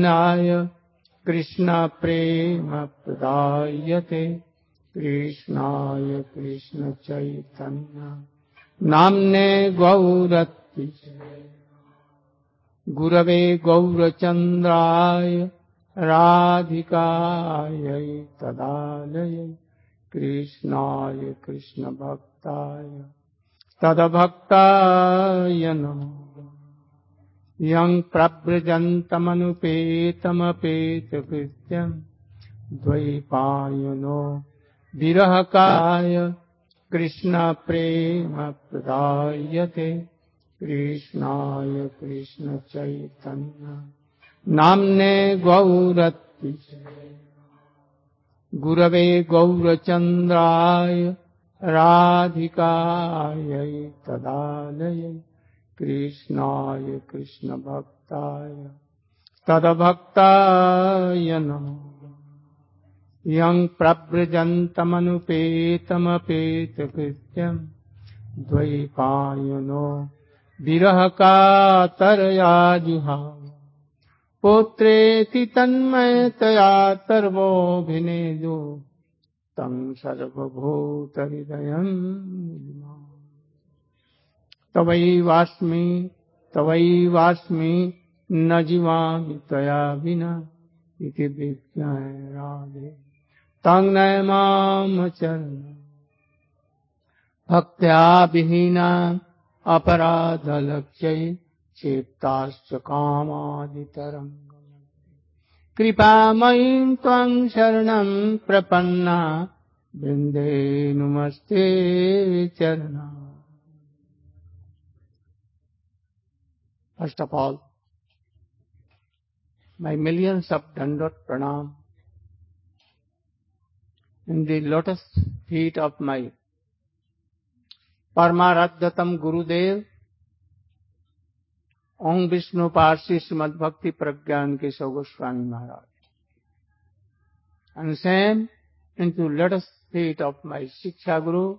नाय कृष्णप्रेमप्रदायते। कृष्णाय कृष्णचैतन्य। नाम्ने गौरत्ति गुरवे गौरचन्द्राय राधिकायै तदालयै। कृष्णाय कृष्णभक्ताय। तदभक्ताय नमो यं प्रव्रजन्तमनुपेतमपेतकृत्यम् द्वैपायनो विरहकाय कृष्णप्रेमप्रदायते। कृष्णाय कृष्णचैतन्य। नाम्ने गौरत्ति गुरवे गौरचन्द्राय राधिकायै तदालयै कृष्णाय कृष्णभक्ताय तदभक्ताय नमो यं प्रव्रजन्तमनुपेतमपेतकृत्यम् द्वैपायनो विरहकातरया जुहाव पुत्रेति तन्मयतया सर्वोऽभिनेदो तं सर्वभूतहृदयम् तवैवास्मि तवैवास्मि न जीवामि त्वया विना इति विज्ञाय राधे तं नय मामचरण भक्त्या विहीना अपराधलक्ष्यै क्षेप्ताश्च कामादितरङ्गम् कृपामयीं त्वं शरणं प्रपन्ना वृन्दे नुमस्ते चरणा First of all, my millions of dandot pranam in the lotus feet of my Paramaradhatam Gurudev, Om Vishnu Parsi Srimad Bhakti Pragyan Keshav Goswami Maharaj. And same into lotus feet of my Shiksha Guru,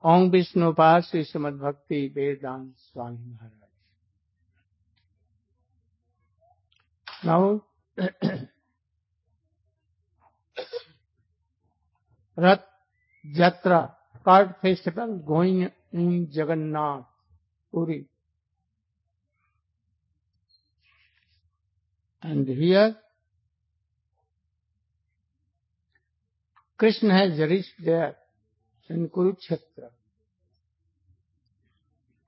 Om Vishnu Parsi Srimad Bhakti Vedant Swami Maharaj. Now, Rath Jatra, card festival going in Jagannath, Puri. And here, Krishna has reached there in Kurukshetra.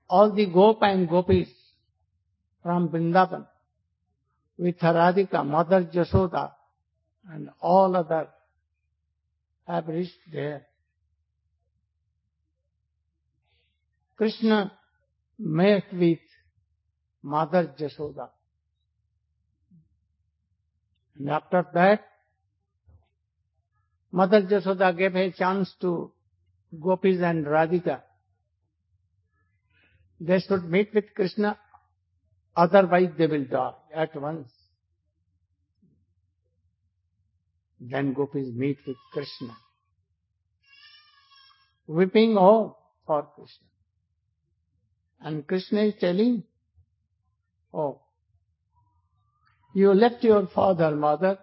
All the Gopa and Gopis from Vrindavan with Radhika, Mother Jasoda, and all other have reached there. Krishna met with Mother Jasoda. And after that, Mother Jasoda gave a chance to Gopis and Radhika. They should meet with Krishna, otherwise they will die at once. Then Gopis meet with Krishna, weeping all for Krishna. And Krishna is telling, oh, you left your father, mother,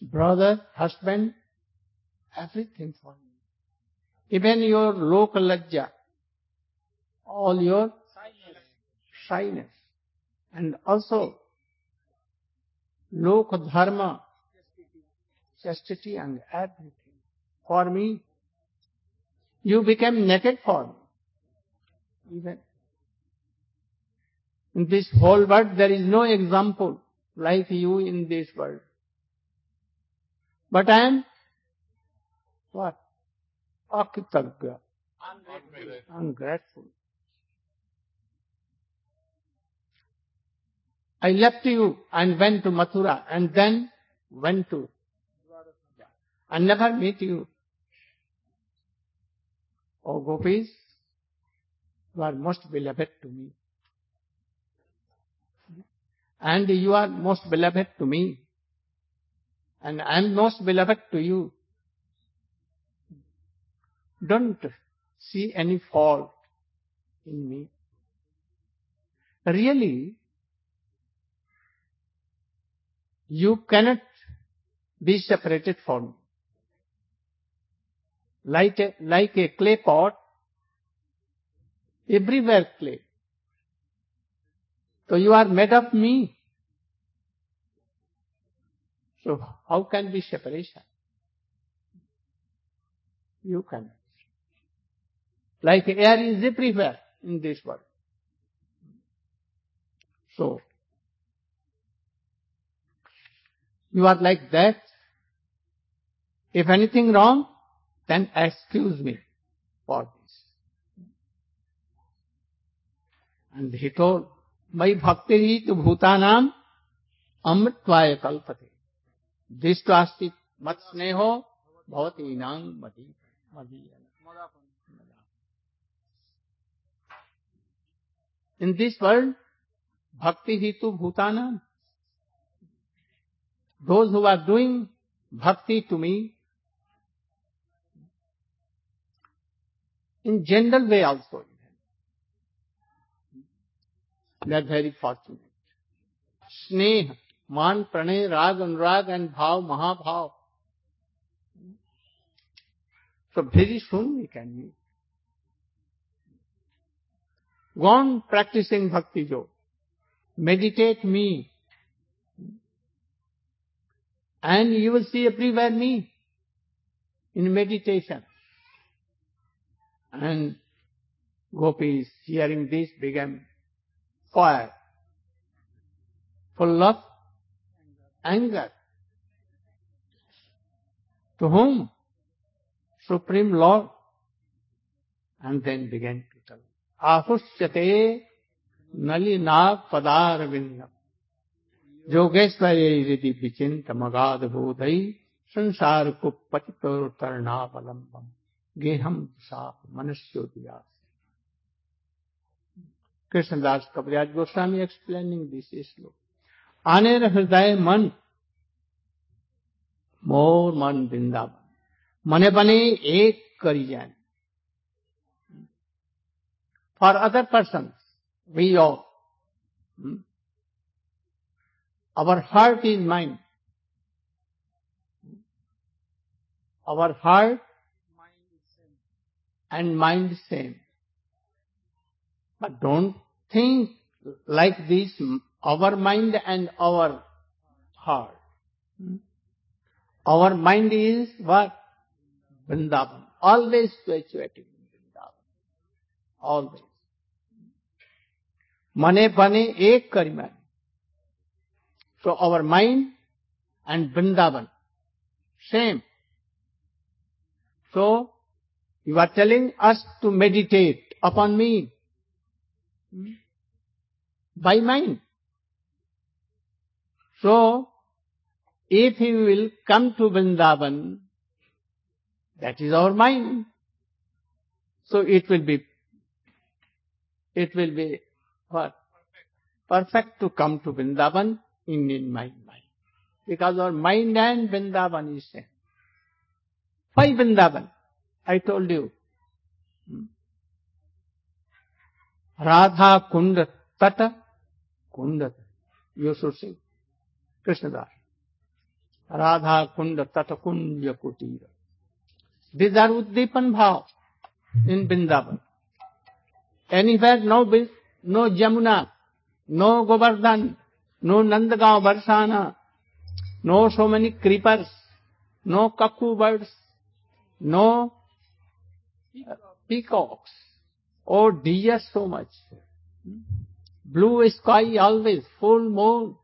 brother, husband, everything for me. Even your local lajja, all your shyness, and also loka dharma, chastity and everything. For me, you became naked for me. Even in this whole world, there is no example like you in this world. But I am what? Akitagya. Ungrateful. I left you and went to Mathura and then went to and never meet you. O gopis, you are most beloved to me. And you are most beloved to me. And I am most beloved to you. Don't see any fault in me. Really, You cannot be separated from me. Like a, like a clay pot, everywhere clay. So you are made of me. So how can be separation? You can. Like air is everywhere in this world. So, you are like that. If anything wrong, then excuse me for this. And he told, My bhakti tu bhutanam amritvaya kalpate. Distvasti mat sneho bhavati nang madi. In this world, bhakti hitu bhutana. Those who are doing bhakti to me, in general way also, they are very fortunate. Sneh, man, pranay, rag, anurag and bhav, mahabhav. So very soon we can meet. Go on practicing bhakti yoga. Meditate me. And you will see everywhere me in meditation. And gopis hearing this became fire, full of anger. To whom? Supreme Lord. And then began to tell, Ahusyate nalina padarvindam. यदि विचिंत मगाध बोधई संसार को पतितरणावलंबम गेहम साप मनुष्योदयास Krishnadas Kaviraj Goswami explaining this श्लोक आने हृदय मन, मोर मन वृंदावन। मने बने एक करी जाए for other person we all. Our heart is mind. Our heart and mind same. But don't think like this, our mind and our heart. Our mind is what? Vrindavan. Always in Vrindavan. Always. Mane bane ek karimani. So our mind and Vrindavan, same. So you are telling us to meditate upon me by mind. So if he will come to Vrindavan, that is our mind. So it will be, it will be what? Perfect to come to Vrindavan in, in my mind. Because our mind and Vrindavan is same. Why Vrindavan? I told you. Radha Kunda Tata Kunda. You should sing. Krishnadas. Radha Kunda Tata Kunja Kutira. These are Uddipan Bhav in Vrindavan. Anywhere no no Jamuna, no Govardhan, no Nandgaon Barsana no so many creepers no cuckoo birds no peacocks oh डीजस so much blue sky always full moon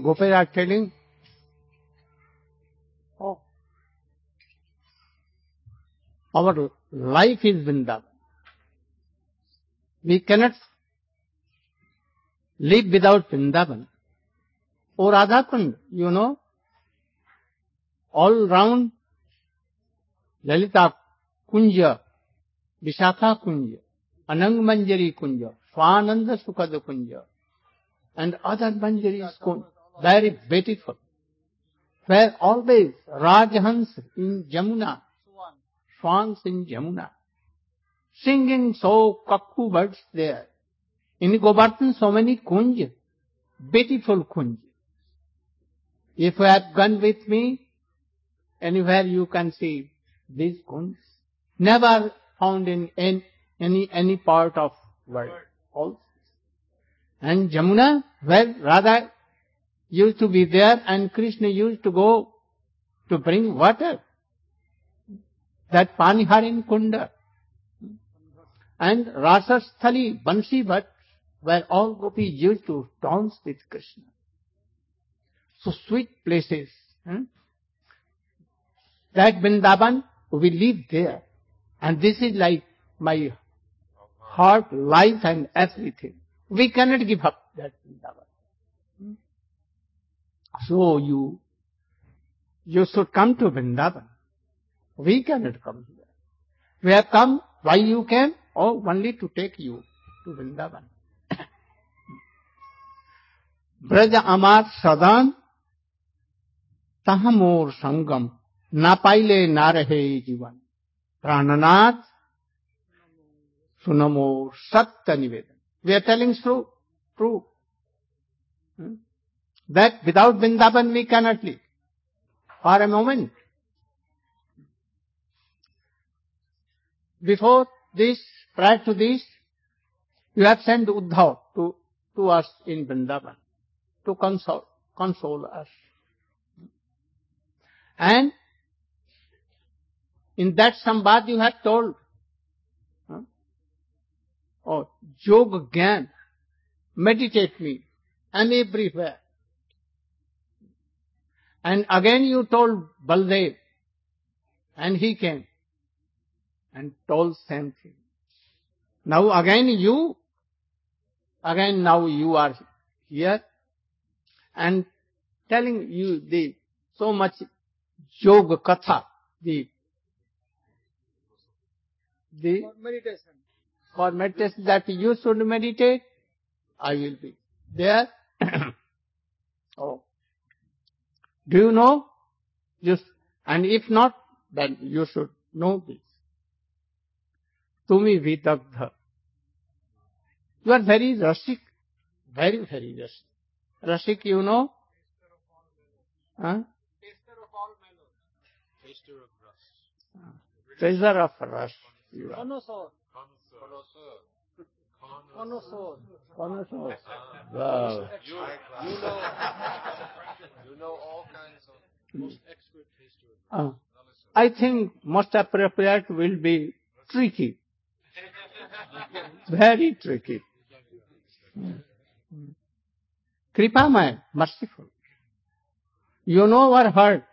The gopis are telling, oh, our life is Vrindavan. We cannot live without Vrindavan. Or Radhakund, you know, all round Lalita Kunja, Vishakha Kunja, Anang Manjari Kunja, Swananda Sukhada Kunja, and other Manjaris Kunja, very beautiful. Where always Rajhans in Jamuna, swans in Jamuna, singing so cuckoo birds there. In Govardhan so many kunj, beautiful kunj. If you have gone with me, anywhere you can see these kunj. Never found in any, any, any part of world. Also. And Jamuna, where Radha used to be there and Krishna used to go to bring water. That Paniharin Kunda. And Rasasthali, Bansi Bhat, where all gopis used to dance with Krishna. So sweet places. Hmm? That Vrindavan, we live there. And this is like my heart, life and everything. We cannot give up that Vrindavan. Hmm? So you, you should come to Vrindavan. We cannot come here. We have come, why you came? Oh, only to take you to Vrindavan. Braj अमार सदान तह मोर संगम ना पाइले ना रहे जीवन प्राणनाथ सुनमोर सत्य निवेदन we are telling true true That without Vrindavan we cannot live for a moment. Before this, prior to this, you have sent Uddhav to, to us in Vrindavan to console, console us. And in that sambad you have told, huh? oh, yoga gyan, meditate me, and everywhere. And again you told Baldev, and he came and told same thing. Now again you, again now you are here and telling you the so much yoga katha, the the For meditation. for meditation that you should meditate, I will be there. oh, do you know? Just and if not, then you should know this. Tumi vidagdha. You are very rasik, very very rasik. Rasik, you know? Huh? Taster of all mellows. Taster of rust. Ah. Treasure of rus. You are. Connoisseur. Connoisseur. Connoisseur. Connoisseur. Wow. You, you know, you know all kinds of most expert taster of Uh. I think most appropriate will be tricky. Very tricky. Kripamay, merciful. You know our heart.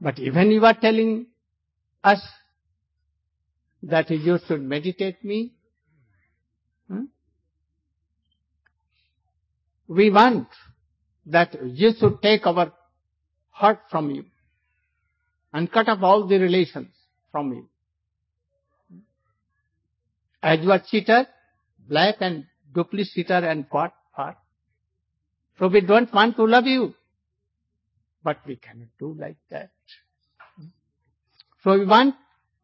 But even you are telling us that you should meditate me, hmm? we want that you should take our heart from you and cut off all the relations from you. As are cheater, black and duplicator and what part. So we don't want to love you. But we cannot do like that. So we want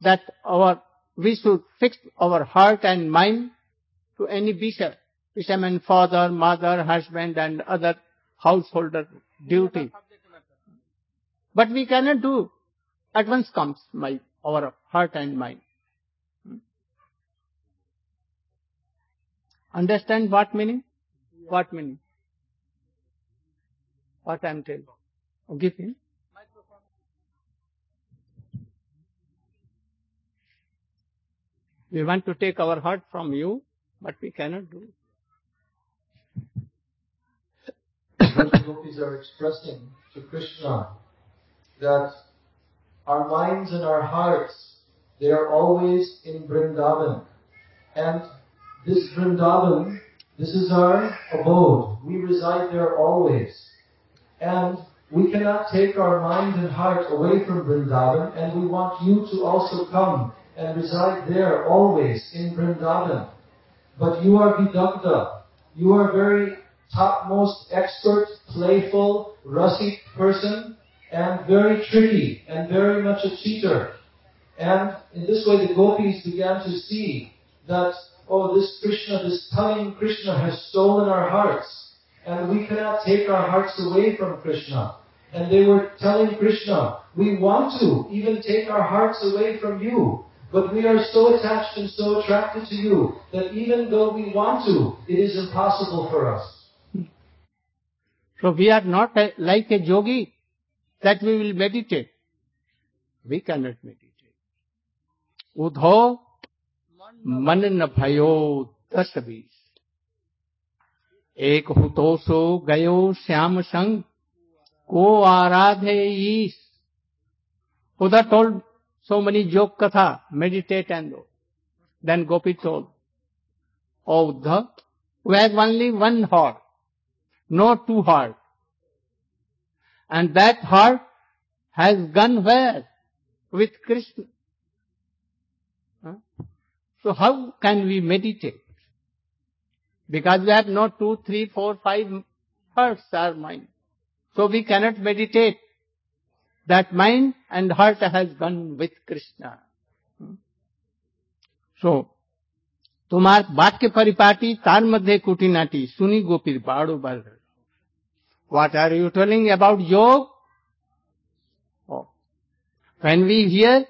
that our, we should fix our heart and mind to any bishop, fisherman, father, mother, husband and other householder duty. But we cannot do. At once comes my, our heart and mind. Understand what meaning? What meaning? What I am telling? Give him. We want to take our heart from you, but we cannot do. the gopis are expressing to Krishna, that our minds and our hearts, they are always in Vrindavan. And this Vrindavan, this is our abode. We reside there always. And we cannot take our mind and heart away from Vrindavan, and we want you to also come and reside there always in Vrindavan. But you are Vidagdha. You are very topmost expert, playful, rustic person, and very tricky, and very much a cheater. And in this way the gopis began to see that, oh, this Krishna, this cunning Krishna has stolen our hearts, and we cannot take our hearts away from Krishna. And they were telling Krishna, we want to even take our hearts away from you, but we are so attached and so attracted to you that even though we want to, it is impossible for us. So we are not a, like a yogi that we will meditate. We cannot meditate. Udho मन न भयो दस बीस एक हुतोषो गयो श्याम संग को आराधे ईश Uddha told so many joke katha, meditate and do. Then Gopi told, O Uddha, we have only one heart, no two heart. And that heart has gone where? With Krishna. So how can we meditate? Because we have no two, three, four, five hearts our mind. So we cannot meditate That mind and heart has gone with Krishna. So, তোমার বাক্য পরিপাটি তার মধ্যে কুটিনাটি শুনি গোপীর বাড়ো বার What are you telling about yoga? Oh. When we hear,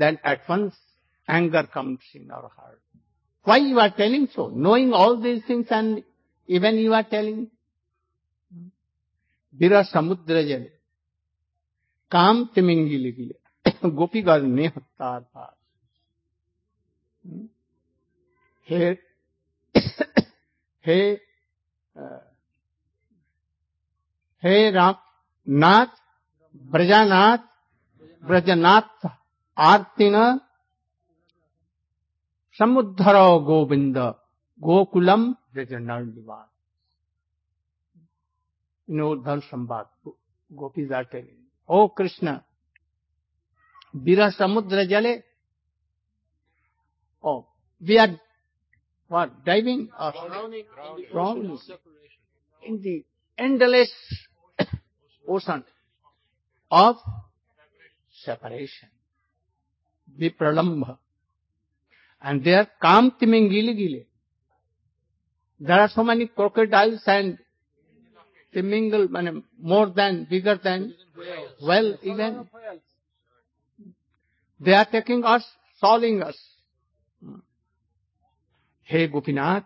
then at once anger comes in our heart. Why you are telling so? Knowing all these things and even you are telling. Vira samudra jale. काम तिमिंगिले गिले गोपीगढ़ ने तार पार। हे हे हे राम नाथ ब्रजानाथ, ब्रजनाथ आर्तिन, समुद्धर गोविंद, गोकुलम ब्रजनर निवास। इनोद्धर संवाद। Gopi telling O Krishna, Vira Samudra Jale. Oh, we are what diving or Drowning, drowning in the separation. in the endless ocean of separation, Vipralambha. And there Kam Timingili Gile. There are so many crocodiles and Timingle, mane, more than, bigger than, well even they are taking us, stalling us. Hey Gopinath,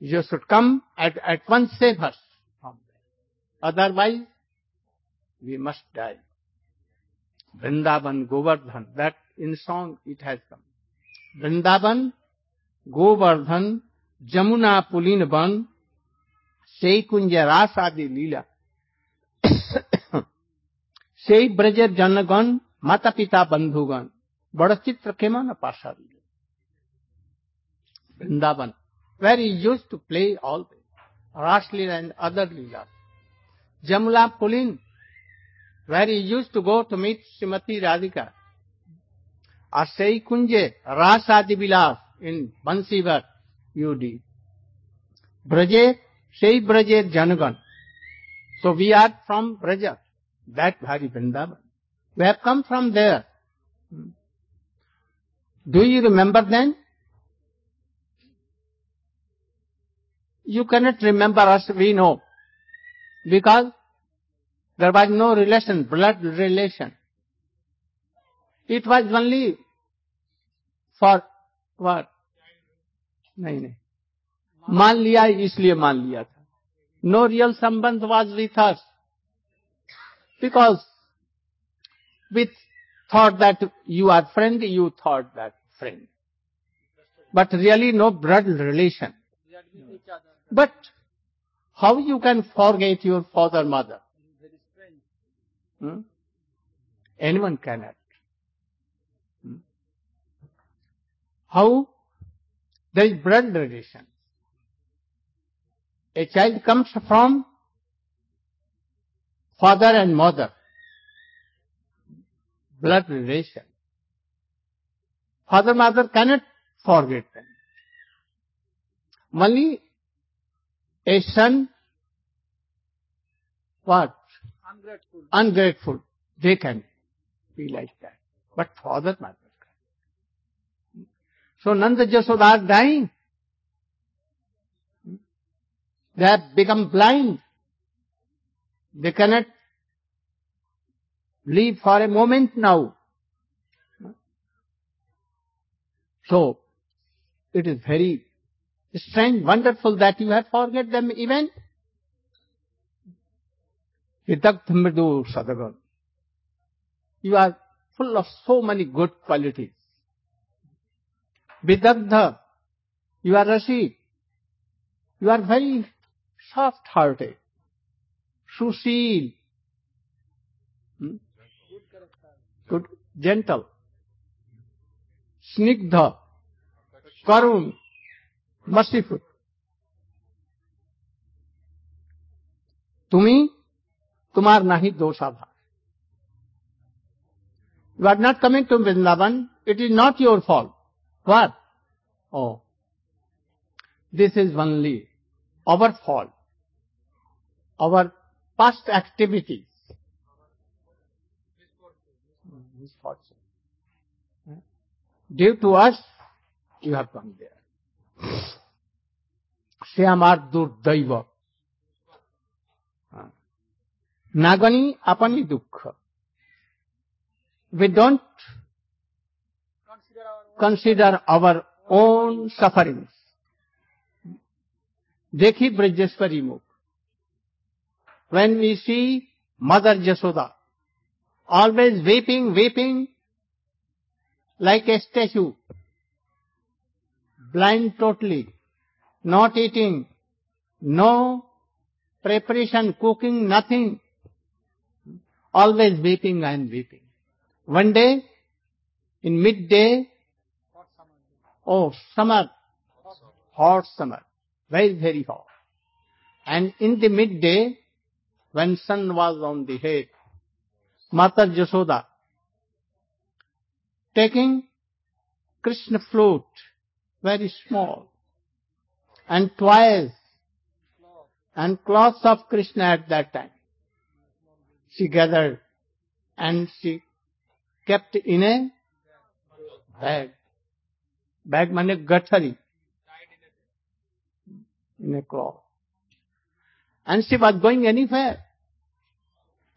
you should come at, at once save us. Otherwise, we must die. Vrindavan Govardhan, that in song it has come. Vrindavan Govardhan Jamuna Pulin Ban Sei Kunja Rasa Lila से ब्रज जनगण माता पिता बंधुगण बड़ चित्र के मन Pasha Vrindavan very used to play all राष्ट्रीय and other लीला जमला pooling very used to go to meet Shrimati Radhika और सही कुंजे रास आदि विलास इन बंसीवर यू डी ब्रजे से ब्रजे जनगण सो वी आर फ्रॉम ब्रजर that Bhari Vrindavan. We have come from there. Do you remember then? You cannot remember us, we know. Because there was no relation, blood relation. It was only for what? नहीं नहीं मान लिया इसलिए मान लिया था no real sambandh was with us because with thought that you are friend you thought that friend but really no blood relation but How you can forget your father, mother? Hmm? Anyone cannot. Hmm? How? There is blood relation. A child comes from father and mother. Blood relation. Father, mother cannot forget them. Only a son, what? Ungrateful. ungrateful. They can be like that. But father, mother can. So Nanda Jasoda are dying. They have become blind. They cannot leave for a moment now. So, it is very strange, wonderful that you have forget them even. Vidagdha mridu sadagan. You are full of so many good qualities. Vidagdha, you are Rashid. You are very soft-hearted, सुशील। Good gentle स्निग्ध। करुण। मसीफ तुम्हें तुम्हार नहीं दोष आभा you are not coming to Vrindavan it is not your fault were O this is only our fault our past activities. Due to us, you have come there. Seamar dur daiva. Nagani apani dukha. We don't consider our own sufferings. देखी ब्रजेश्वरी मुख when we see Mother Jasoda always weeping, weeping like a statue, blind totally, not eating, no preparation, cooking, nothing, always weeping and weeping. One day, in midday, oh, summer, hot summer, very, very hot. And in the midday, when sun was on the head, Mata Jasoda, taking Krishna flute, very small, and Cloth. and cloths of Krishna at that time. She gathered and she kept in a bag. Bag mane gathari in a cloth. And she was going anywhere.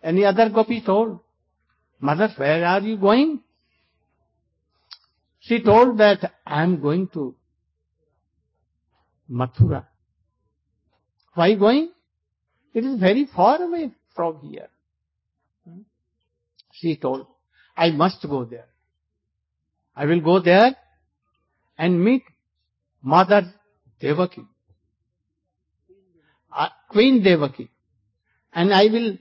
Any other gopi told, Mother, where are you going? She told that I am going to Mathura. Why going? It is very far away from here. Hmm? She told, I must go there. I will go there and meet Mother Devaki, Uh, Queen Devaki, and I will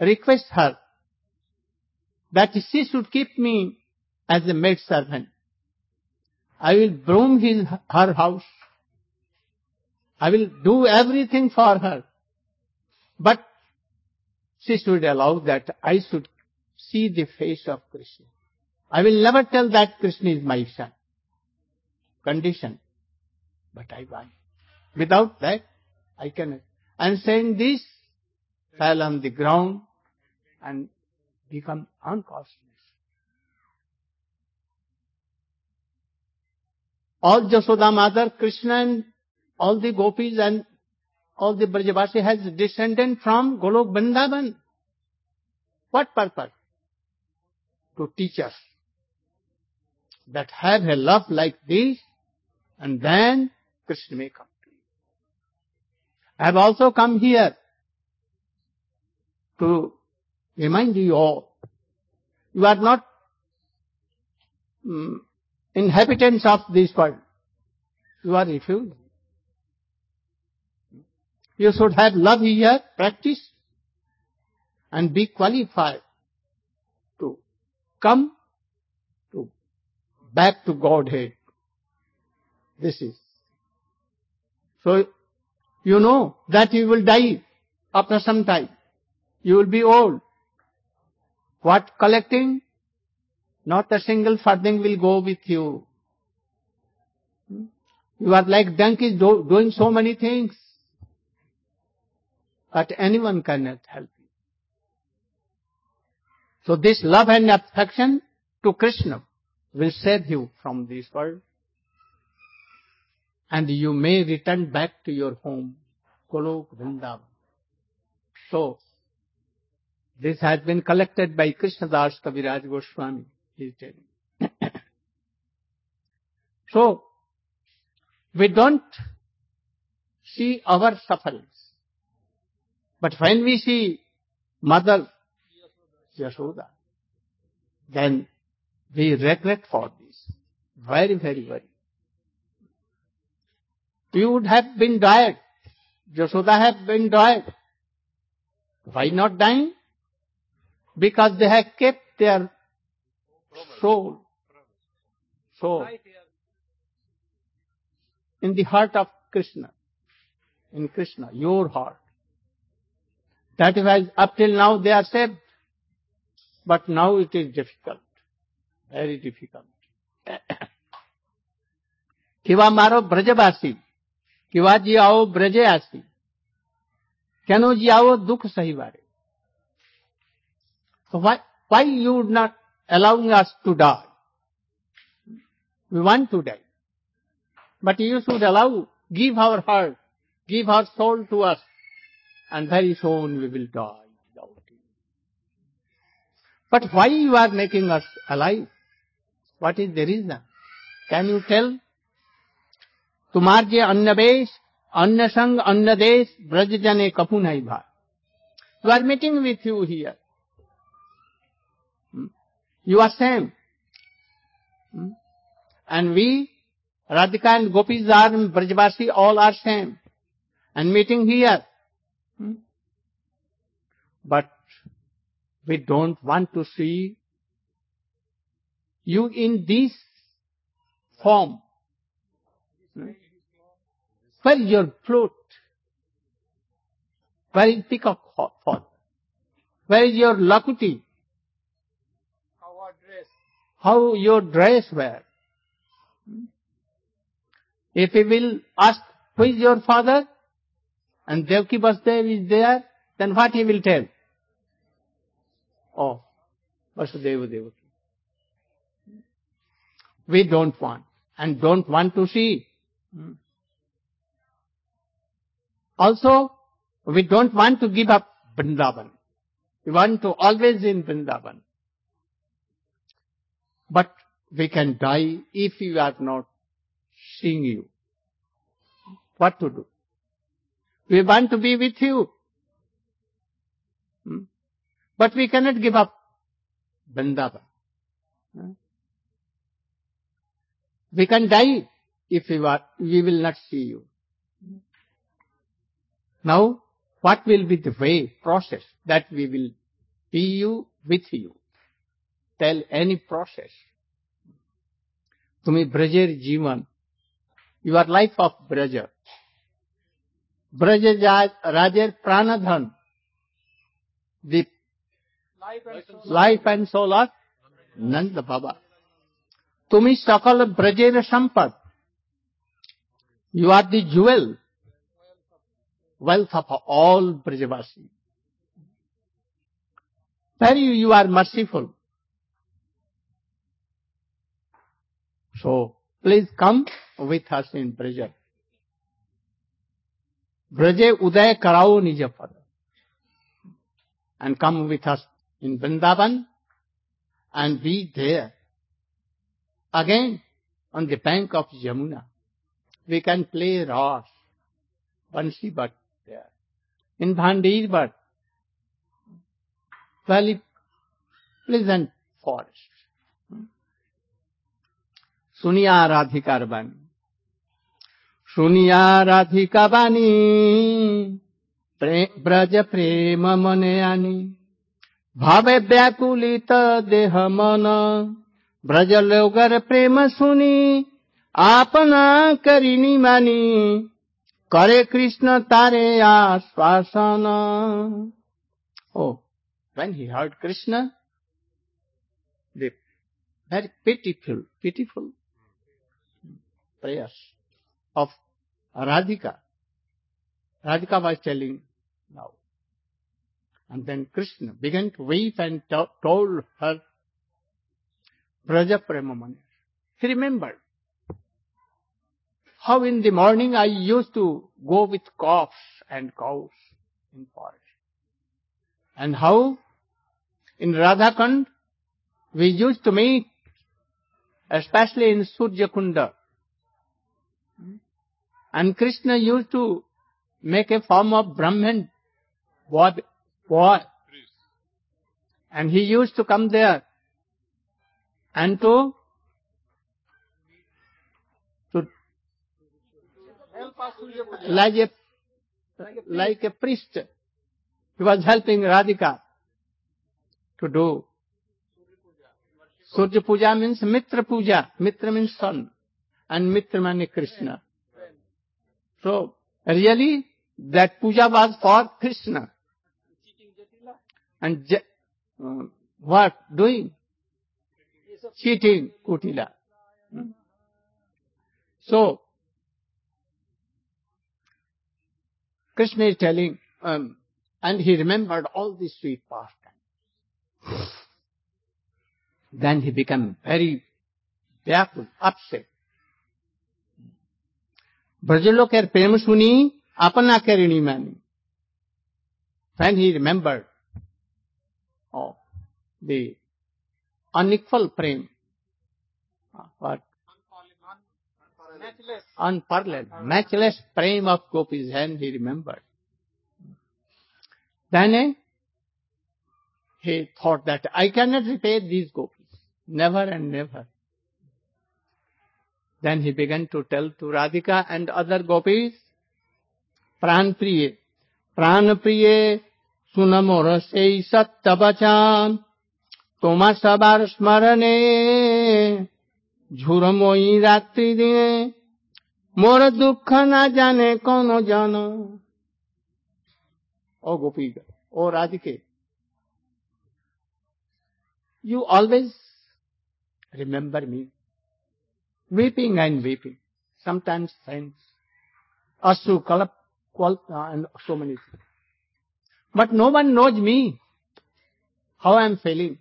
request her that she should keep me as a maid servant. I will broom his, her house. I will do everything for her. But she should allow that I should see the face of Krishna. I will never tell that Krishna is my son. Condition. But I want. Without that, I cannot. And saying this, fell on the ground and become unconscious. All Jasoda mother, Krishna and all the gopis and all the Brajavasi has descended from Golok Vrindavan. What purpose? To teach us that have a love like this and then Krishna may come. I have also come here to remind you all, you are not mm, inhabitants of this world. You are refugees. You should have love here, practice, and be qualified to come to back to Godhead. This is. So, you know that you will die after some time. You will be old. What collecting? Not a single farthing will go with you. You are like donkeys do, doing so many things. But anyone cannot help you. So this love and affection to Krishna will save you from this world. And you may return back to your home, Golok Vrindavan. So, this has been collected by Krishnadas Kaviraj Goswami. He is telling. so, we don't see our sufferings. But when we see Mother Yashoda, then we regret for this. Very, very, very You would have been died. Yashoda have been died. Why not dying? Because they have kept their soul, soul Life here. in the heart of Krishna. In Krishna, your heart. That is why up till now they are saved. But now it is difficult. Very difficult. કેવા મારો બ્રજવાસી કેવા જી આવો બ્રજે આસી કેનો જી આવો દુઃખ સહીવારે So why, why you would not allowing us to die? We want to die. But you should allow, give our heart, give our soul to us, and very soon we will die without you. But why you are making us alive? What is the reason? Can you tell? તુમારજે અન્નવેશ અન્નસંગ અન્નદેશ બ્રજજને કપુ નહીં ભાર we are meeting with you here. Hmm? You are same. Hmm? And we, Radhika and Gopi, are Brajvasi, all are same. And meeting here. Hmm? But we don't want to see you in this form. Hmm? Where is your flute? Where is peacock fall? Where is your lakuti? Dress. how your dress wear. If he will ask, who is your father? And Devki Vasudev is there, then what he will tell? Oh, Vasudeva Devaki. We don't want, and don't want to see. Also, we don't want to give up Vrindavan. We want to always in Vrindavan. But we can die if we are not seeing you. What to do? We want to be with you. Hmm? But we cannot give up Vrindavan. Hmm? We can die if we, are, we will not see you. Now, what will be the way, process that we will be you, with you? Tell any process. Tumi Brajer Jivan. Your life of Braja. Braja Rajer Pranadhan. The life and soul of Nand Baba. Tumi Sakal Brajer Sampad. You are the jewel wealth of all Brajavasi. Very you are merciful. So, please come with us in Braja. Braje Uday Karao Nijapada. And come with us in Vrindavan and be there. Again, on the bank of Yamuna. We can play Ras, Bansi Bhat there. in Bhandijbad, very pleasant forest. सुनिया राधिका बानी सुनिया राधिका बानी ब्रज प्रेम मने आनी। भावे व्याकुलित देह मन। ब्रज लोगर प्रेम सुनी। आपना करिनी मानी। Kare Krishna Tare Asvasana. Oh, when he heard Krishna, the very pitiful, pitiful prayers of Radhika. Radhika was telling now. And then Krishna began to weep and told her Praja Premamani. He remembered how in the morning I used to go with calves and cows in forest. And how in Radhakund we used to meet, especially in Surya Kunda. And Krishna used to make a form of Brahman boy, boy. And he used to come there and to like a, like a priest. He was helping Radhika to do. Surya Puja means Mitra Puja. Mitra means son. And Mitra means Krishna. So, really, that puja was for Krishna. And uh, what? Doing? Cheating, Kutila. Hmm? So, Krishna is telling, um, and he remembered all these sweet pastimes. Then he became very baffled, upset. Brajaloker er Premasuni Apanakerini Mani. When he remembered of the unequal prem, uh, what unparalleled, matchless frame of Gopis and he remembered. Then eh, he thought that I cannot repay these Gopis, never and never. Then he began to tell to Radhika and other Gopis, Pran Priye, Pran Priye, Sunamora Sei Sattavachan, তোমার সবার স্মরণে ঝুরময়ী রাত্রি দিনে मोर दुख ना जाने कौन जानो। ओ गोपी ओ राधिके you always remember me weeping and weeping sometimes science अशु कलप क्वल and so many but no one knows me how I am feeling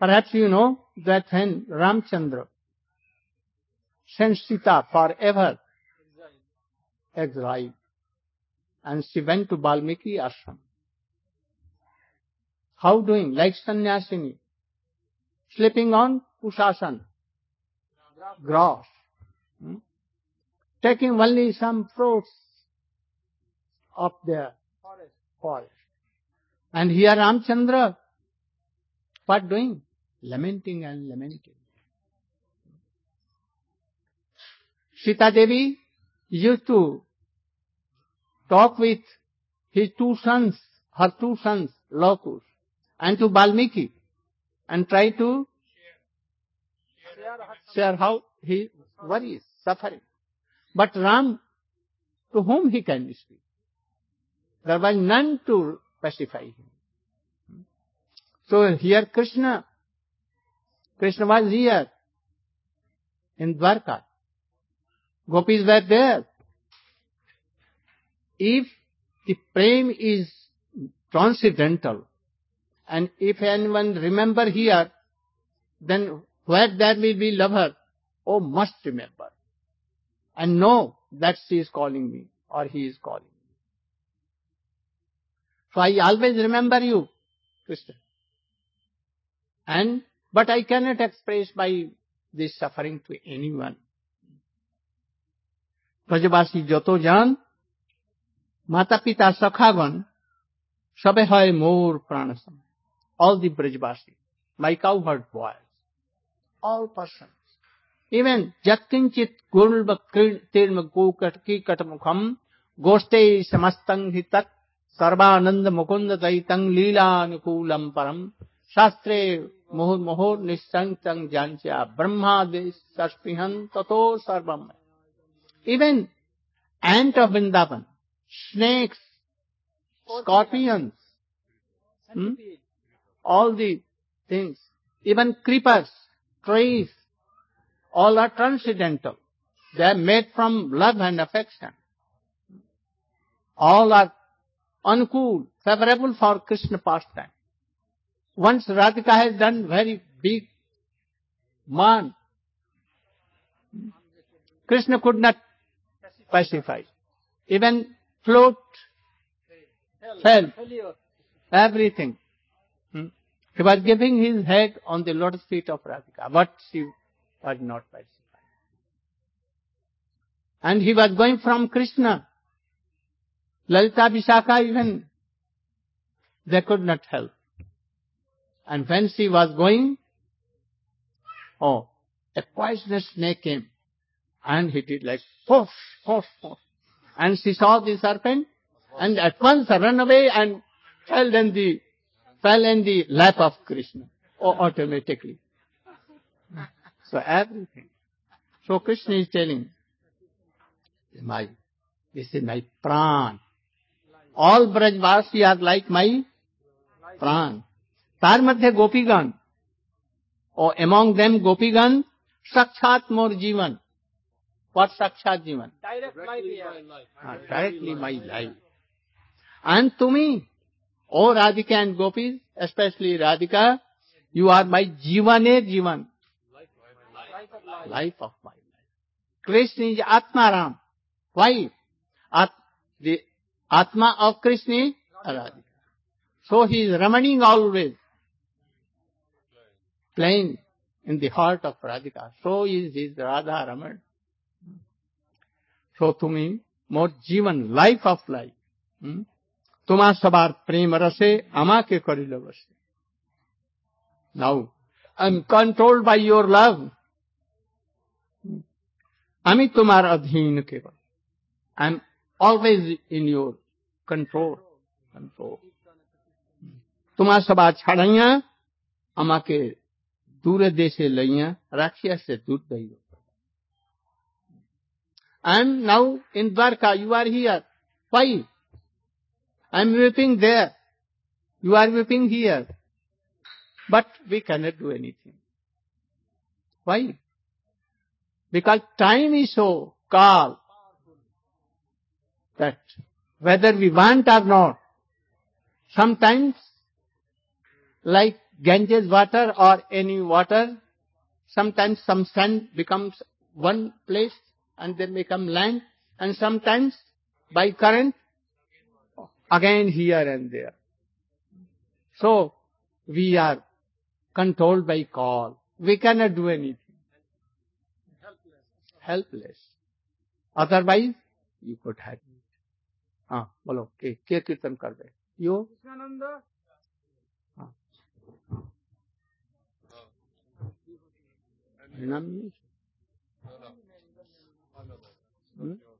perhaps you know that when Ramachandra sent Sita forever exiled, and she went to Balmiki ashram. How doing? Like sannyasini, sleeping on Kushasan, grass. Hmm? taking only some fruits of the Forest. forest. And here Ramchandra, what doing? Lamenting and lamenting. Sita Devi used to talk with his two sons, her two sons, Lokus, and to Balmiki, and try to Share how he worries, suffering. But Ram, to whom he can speak? There was none to pacify him. So here Krishna, Krishna was here in Dwarka. Gopis were there. If the prem is transcendental, and if anyone remember here, then where there will be lover, oh must remember and know that she is calling me or he is calling me. So I always remember you, Krishna. And, but I cannot express my this suffering to anyone. ব্রজবাসী যত যান মাতা পিতা সখাগণ সবে হয় মোর প্রাণসম all the Brajabasi my cowherd boys all persons even Jatkinchit Gurva Tirma Gokatki Katamukam गोष्ठे समस्तं हि तत् सर्वानंद मुकुंद दैतं लीलानुकूलम परम शास्त्रे मुहुर मुहुर निश्चंग जांच्या ब्रह्मादेश सस्पृहन ततो सर्वम even ant of Vrindavan, snakes, scorpions, hmm? all the things, even creepers, trees, all are transcendental. They are made from love and affection. All are anukul, favorable for Krishna pastime. Once Radhika has done very big man, Krishna could not pacify. Even float, fell, everything. Hmm? He was giving his head on the lotus feet of Radhika, but she was not pacified. And he was going from Krishna. Lalita Vishakha even, they could not help. And when she was going, oh, a poisonous snake came and hit it like poof, poof, poof. And she saw the serpent and at once ran away and fell in the, fell in the lap of Krishna automatically. So everything. So Krishna is telling, my, this is my pran. All Brajvasi are like my pran. Tarmadhya Gopigan, or among them Gopigan, Sakshat Mor Jivan. पर साक्षात जीवन directly my life and तुम्हें ओ Radhika and gopi specially Radhika you are my jivan A jivan life of my life Krishna is atma Ram why atma of Krishna Radhika so he is रमणिंग always playing in दार्ट of Radhika so is is Radha Raman So to me, more Jibon life of life. হুম? তোমার সবার প্রেম রসে আমাকে করিল বসে Now, I'm controlled by your love. আমি তোমার অধীন কেবল I'm always in your control. Control. তোমার সবার ছাড়াইয়া আমাকে দূরে দেশে লইয়া রাখিয়া সে দূর দইল And now in Dwarka, you are here. Why? I am weeping there. You are weeping here. But we cannot do anything. Why? Because time is so calm that whether we want or not, sometimes like Ganges water or any water, sometimes some sand becomes one place and then become land and sometimes by current again here and there. So we are controlled by call. We cannot do anything. Helpless. Otherwise you could have it. हाँ बोलो के के कीर्तन कर दे यो Krishnanand, हाँ Hmm?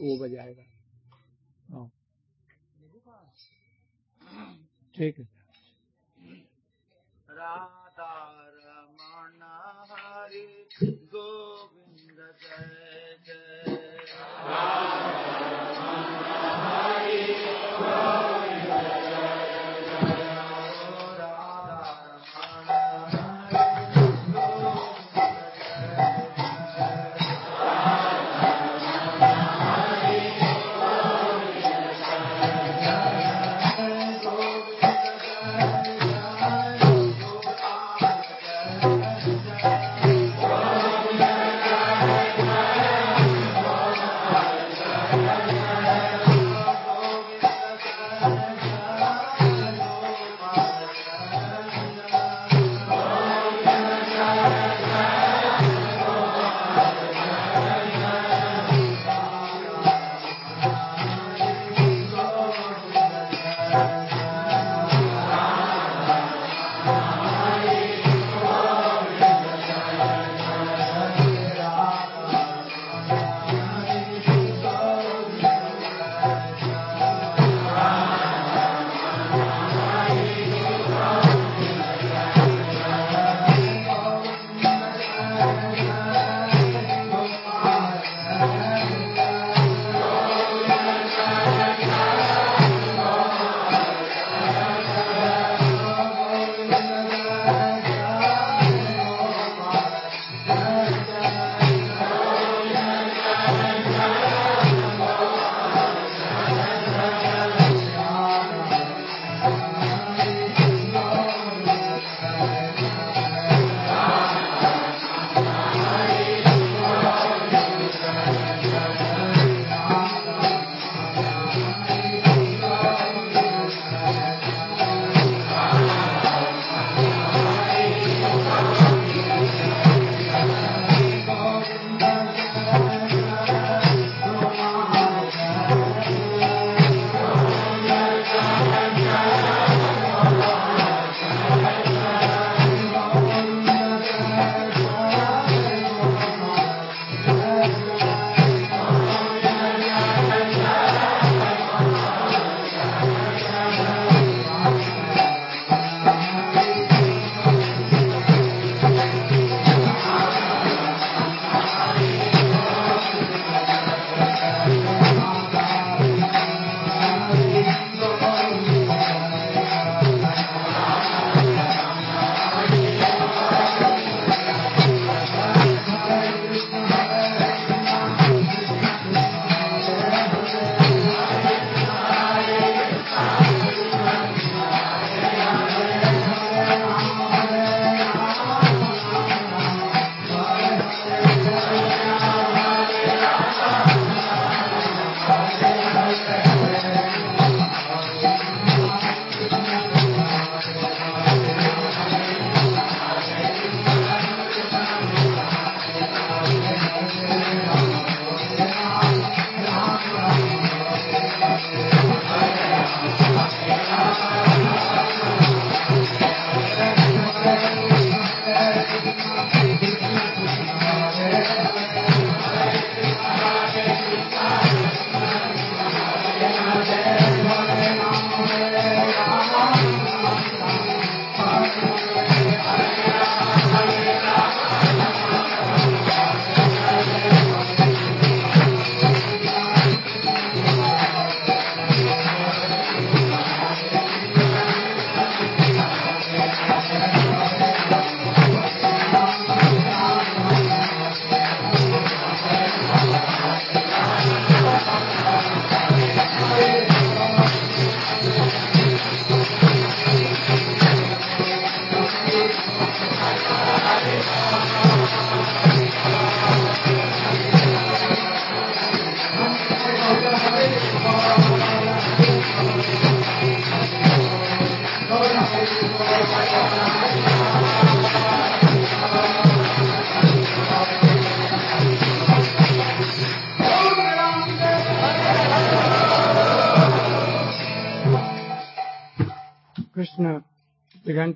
वो बजाएगा। ठीक है। राधा रमण हरि गोविंद जय जय।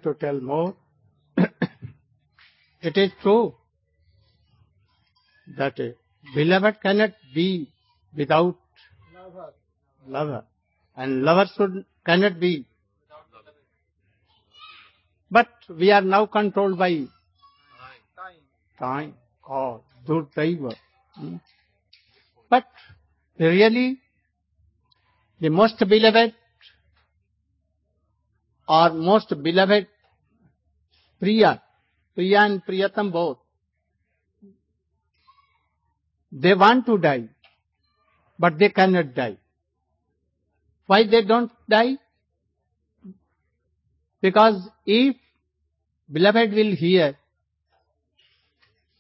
To tell more. it is true that beloved cannot be without Lover. lover, and lover should cannot be. But we are now controlled by Time. time, God, Durdaiva. Hmm? But really, the most beloved or most beloved Priya, Priya and Priyatam both, they want to die, but they cannot die. Why they don't die? Because if beloved will hear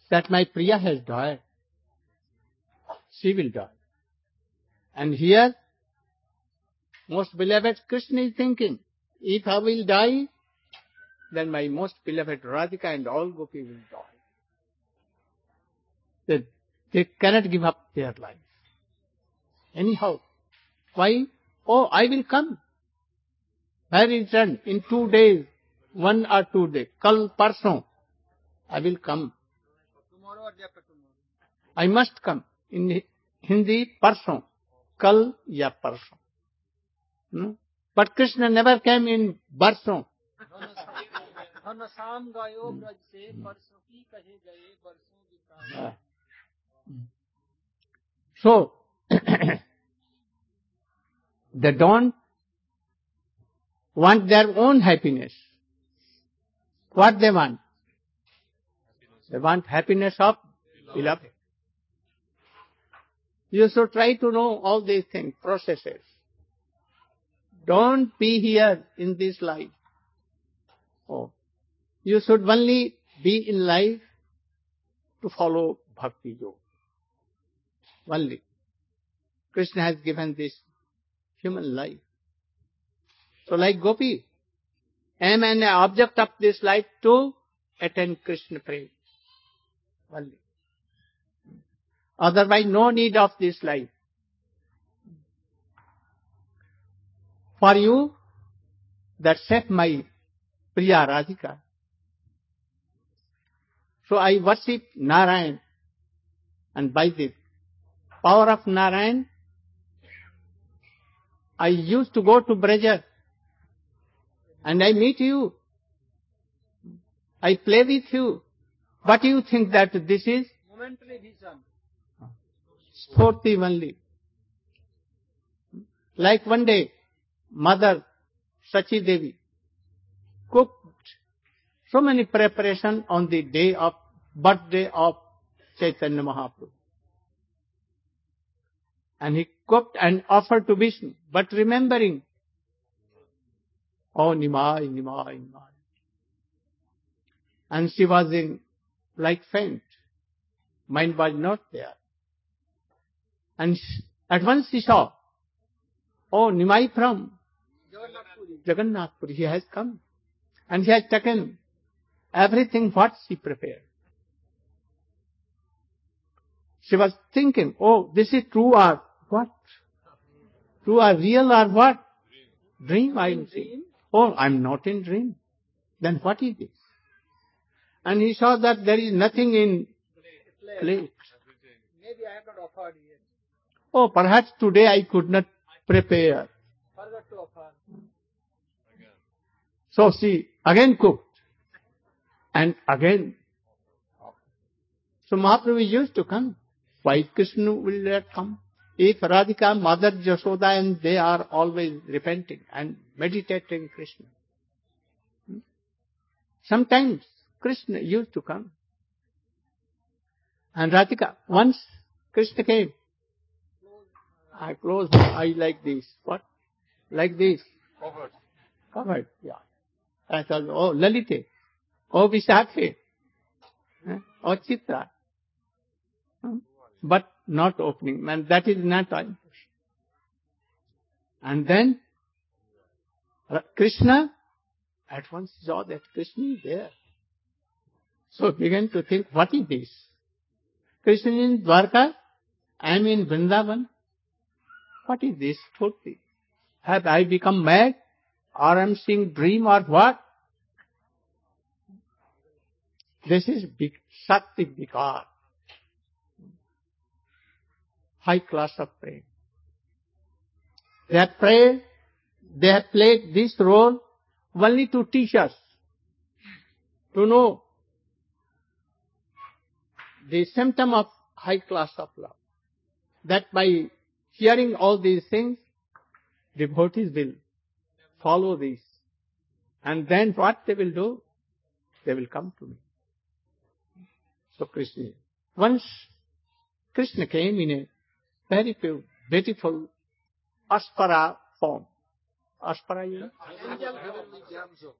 that my Priya has died, she will die. And here, most beloved Krishna is thinking, if I will die, then my most beloved Radhika and all gopis will die. They, they cannot give up their life. Anyhow, why? Oh, I will come. I will in two days, one or two days. Kal parson, I will come. Tomorrow or day after tomorrow. I must come. In Hindi, parson. Kal ya parson. Hmm? But Krishna never came in barson. धन शाम गयो ब्रज से परसों की कहे गए बरसों बिता Uh, So, they don't want their own happiness. What they want? They want happiness of beloved. You should try to know all these things, processes. Don't be here in this life. Oh. you should only be in life to follow bhakti yoga. Only. Krishna has given this human life. So like Gopi, I am an object of this life to attend Krishna prema. Only. Otherwise no need of this life. For you, that set my Priya Radhika. So I worship Narayan and by the power of Narayan, I used to go to Braja and I meet you. I play with you. But you think that this is momentary vision. Only. Like one day, Mother Sachi Devi cooked so many preparation on the day of birthday of Chaitanya Mahaprabhu. And he cooked and offered to Vishnu, but remembering, oh Nimai, Nimai, Nimai. And she was in like faint. Mind was not there. And at once she saw, oh Nimai from Jagannath Puri. He has come. And he has taken everything what she prepared. She was thinking, oh, this is true or what? True or real or what? Dream I am seeing. Oh, I am not in dream. Then what is this? And he saw that there is nothing in plate. Maybe I have not offered yet. Oh, perhaps today I could not prepare. Forgot to offer. So she again cooked. And again. So Mahaprabhu used to come. Why Krishna will not come? If Radhika, Mother Jashoda and they are always repenting and meditating Krishna. Hmm? Sometimes Krishna used to come. And Radhika, once Krishna came, I closed my eye like this. What? Like this. Covered. Covered, yeah. I thought, oh, Lalite, Vishakhe, eh, oh, Chitra. But not opening, and that is not time. And then, Krishna at once saw that Krishna is there. So began to think, what is this? Krishna is in Dwarka, I am in Vrindavan. What is this? Thought Have I become mad? Or I am seeing dream or what? This is big, Sakti Vikar. High class of praying. They have prayed, they have played this role only to teach us, to know the symptom of high class of love. That by hearing all these things, devotees will follow these. And then what they will do? They will come to me. So Krishna, once Krishna came in a very beautiful aspara form. Aspara, you know? Heavenly.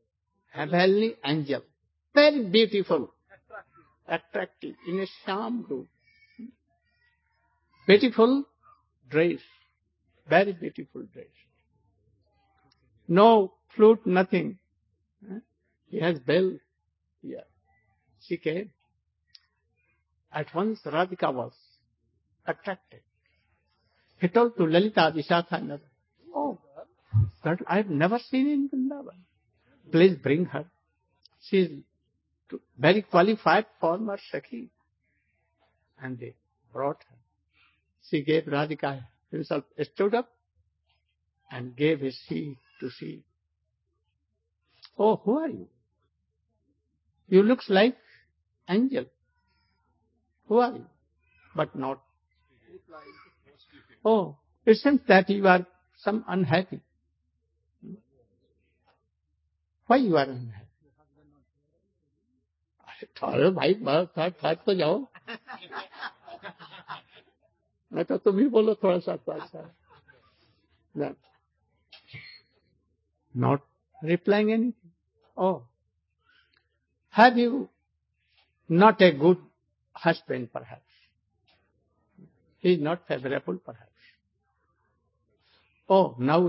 Heavenly angel. Very beautiful. Attractive. In a sham robe. Beautiful dress. Very beautiful dress. No flute, nothing. He has bell here. She came. At once Radhika was attracted. He told to Lalita Vishakha another, Oh, that I've never seen in Vrindavan. Please bring her. She is very qualified former Sakhi. And they brought her. She gave Radhika himself stood up and gave his seat to see. Oh, who are you? You looks like angel. Who are you? But not. Oh, it seems that you are some unhappy. Why you are unhappy? अरे भाई बस साथ साथ तो जाओ मैं तो तुम ही बोलो थोड़ा सा साथ साथ not replying anything. Oh, have you not a good husband perhaps? He is not favorable perhaps. Oh, now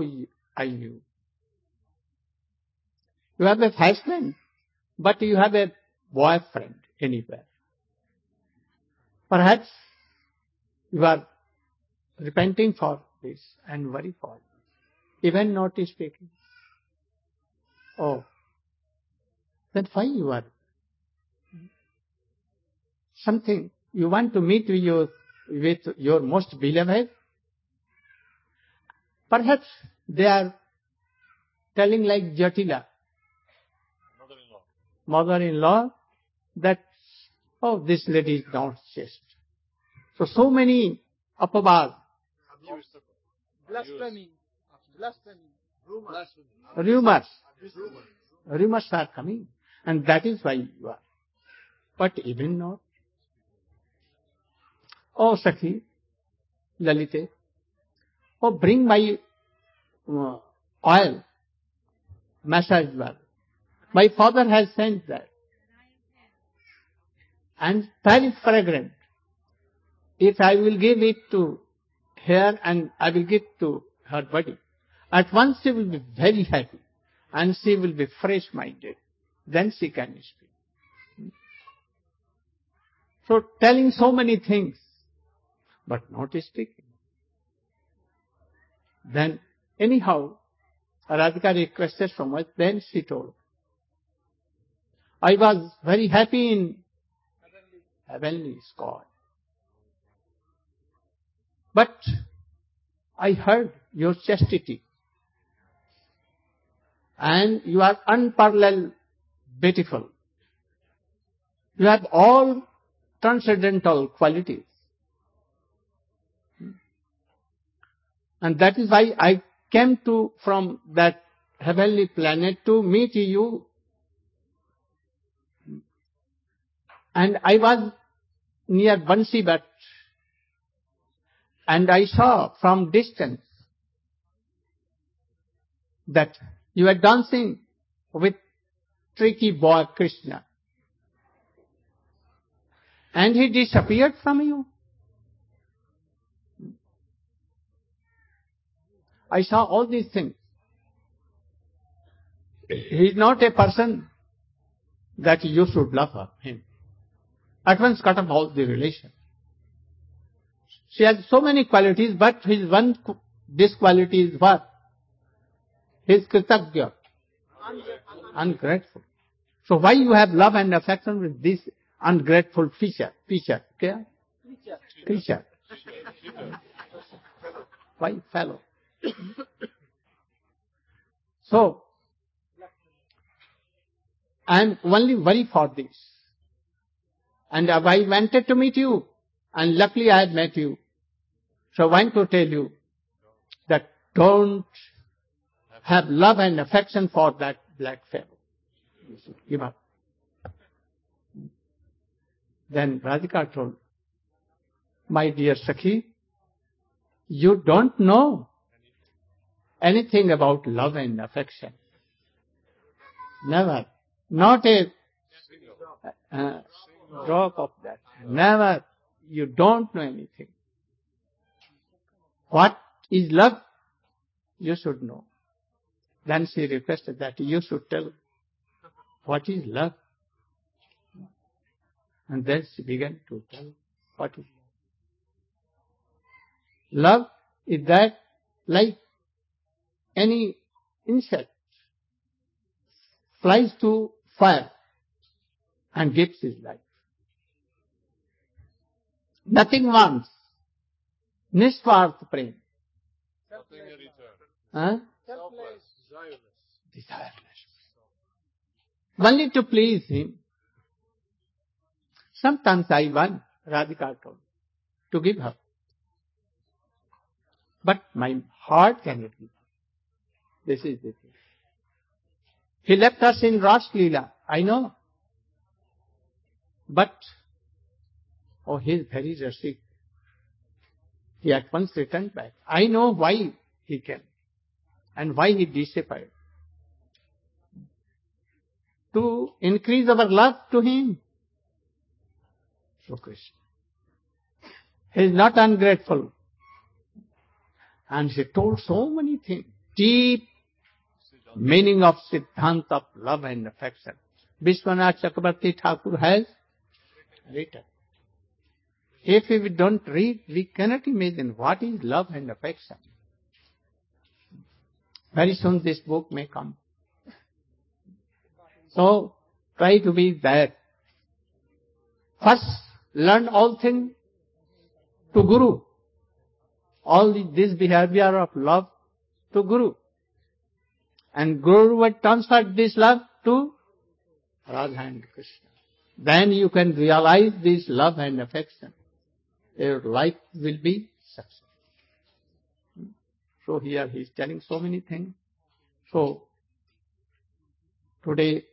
I knew. You have a husband, but you have a boyfriend anywhere. Perhaps you are repenting for this and worry for it. Even not speaking. Oh, then why you are? Something you want to meet with your, with your most beloved? Perhaps they are telling like Jatila, Mother-in-law. mother-in-law, that, oh, this lady is not chaste. So, so many apabad, Abuse Blasphemy. Blasphemy. Blasphemy. rumors, rumors are coming. And that is why you are. But even not. Oh, Sakhi, Lalite, oh, bring my uh, oil, massage oil. My father has sent that. And very fragrant. If I will give it to her and I will give to her body, at once she will be very happy and she will be fresh minded. Then she can speak. So telling so many things, but not speaking. Then anyhow, Radhika requested so much, then she told, I was very happy in heavenly sky. But I heard your chastity and you are unparalleled beautiful. You have all transcendental qualities. And that is why I came to from that heavenly planet to meet you. And I was near Bansi Bhat and I saw from distance that you are dancing with tricky boy Krishna. And he disappeared from you. I saw all these things. He is not a person that you should love him. At once cut off all the relation. She has so many qualities, but his one qu- disquality is what? He is kritagya, ungrateful. So why you have love and affection with this ungrateful fisher, fisher, okay? Creature. creature? Why fellow? so, I am only worried for this. And uh, I wanted to meet you, and luckily I had met you. So I want to tell you that don't have love and affection for that black fellow. Give up. Then Radhika told, My dear Sakhi, you don't know anything about love and affection. Never. Not a uh, drop of that. Never. You don't know anything. What is love? You should know. Then she requested that you should tell what is love. And then she began to tell what is love. Love is that like any insect flies to fire and gives his life. Nothing wants. Niswarth prem. Nothing in return. Huh? Selfless, desireless. Desireless. Only to please him. Sometimes I want, Radhika told, to give her. But my heart cannot give. This is the thing. He left us in Ras Leela, I know. But, oh, he is very rustic. He at once returned back. I know why he came and why he disappeared. To increase our love to him. So Krishna. He is not ungrateful. And he told so many things. Deep meaning of Siddhanta of love and affection. Vishwanath Chakrabarti Thakur has written. If we don't read, we cannot imagine what is love and affection. Very soon this book may come. So, try to be there. First, learn all things to Guru. All this behavior of love to Guru. And Guru will transfer this love to Radha and Krishna. Then you can realize this love and affection. Your life will be successful. So here he is telling so many things. So today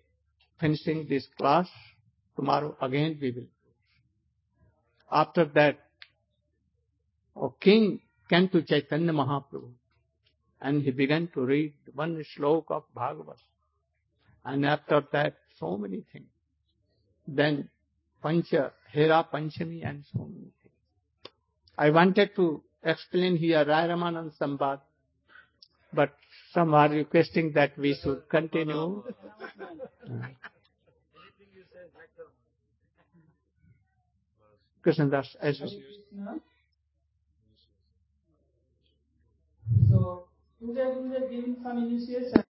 finishing this class, tomorrow again we will. After that, O king came to Chaitanya Mahaprabhu and he began to read one slok of Bhagavad. And after that, so many things. Then Pancha, Hera Panchami and so many things. I wanted to explain here Rai Ramanand Sambad, but some are requesting that we should continue. Krishnadas, as well. So giving some initiation.